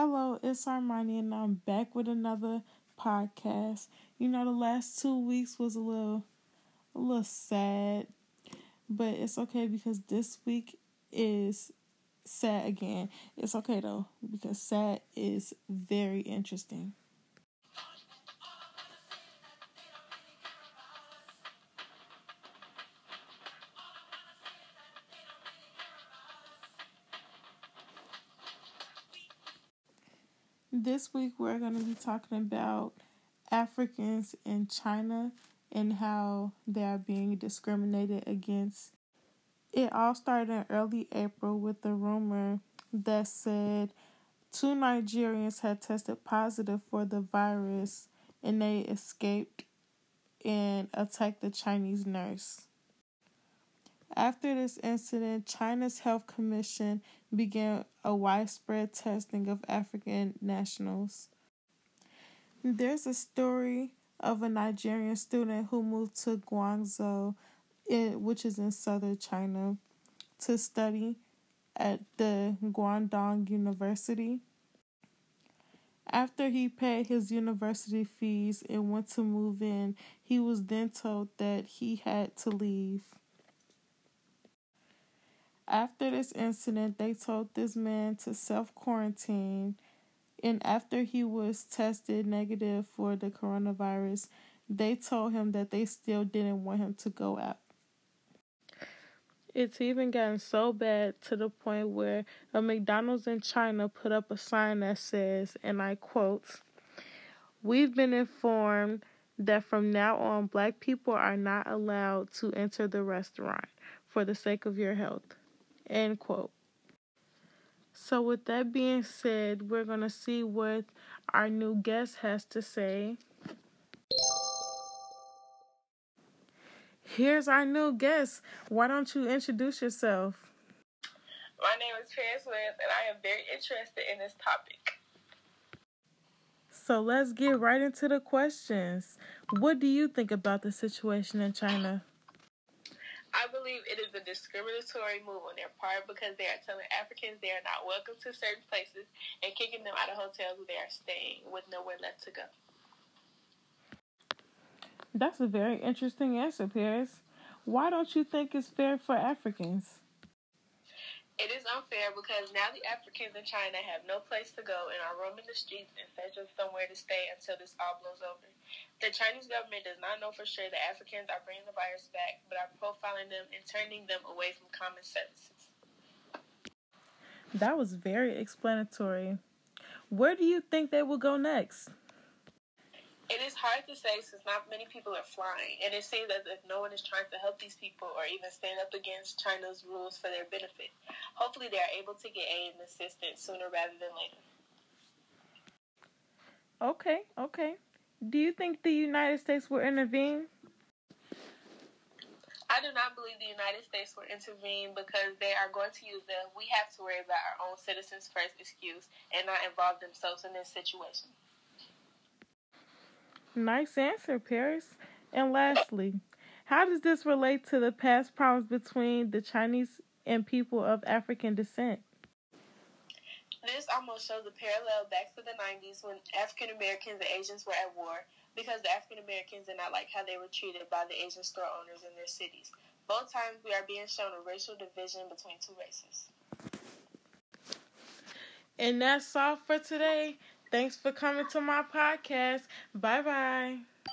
Hello, it's Armani, and I'm back with another podcast. You know, the last two weeks was a little, a little sad, but it's okay because this week is sad again. It's okay though because sad is very interesting. This week we're going to be talking about Africans in China and how they are being discriminated against. It all started in early April with a rumor that said two Nigerians had tested positive for the virus and they escaped and attacked the Chinese nurse. After this incident, China's Health Commission began a widespread testing of African nationals. There's a story of a Nigerian student who moved to Guangzhou, eh, which is in southern China, to study at the Guangdong University. After he paid his university fees and went to move in, he was then told that he had to leave. After this incident, they told this man to self quarantine, and after he was tested negative for the coronavirus, they told him that they still didn't want him to go out. It's even gotten so bad to the point where a McDonald's in China put up a sign that says, and I quote, We've been informed that from now on, black people are not allowed to enter the restaurant for the sake of your health. End quote. So, with that being said, we're going to see what our new guest has to say. Here's our new guest. Why don't you introduce yourself? My name is Paris Wentz, and I am very interested in this topic. So, let's get right into the questions. What do you think about the situation in China? Believe it is a discriminatory move on their part because they are telling Africans they are not welcome to certain places and kicking them out of hotels where they are staying with nowhere left to go. That's a very interesting answer, Paris. Why don't you think it's fair for Africans? It is unfair because now the Africans in China have no place to go and are roaming the streets in search of somewhere to stay until this all blows over. The Chinese government does not know for sure that Africans are bringing the virus back, but are profiling them and turning them away from common services. That was very explanatory. Where do you think they will go next? Hard to say since not many people are flying, and it seems as if no one is trying to help these people or even stand up against China's rules for their benefit. Hopefully, they are able to get aid and assistance sooner rather than later. Okay, okay. Do you think the United States will intervene? I do not believe the United States will intervene because they are going to use the we have to worry about our own citizens first excuse and not involve themselves in this situation. Nice answer, Paris. And lastly, how does this relate to the past problems between the Chinese and people of African descent? This almost shows a parallel back to the 90s when African Americans and Asians were at war because the African Americans did not like how they were treated by the Asian store owners in their cities. Both times we are being shown a racial division between two races. And that's all for today. Thanks for coming to my podcast. Bye bye.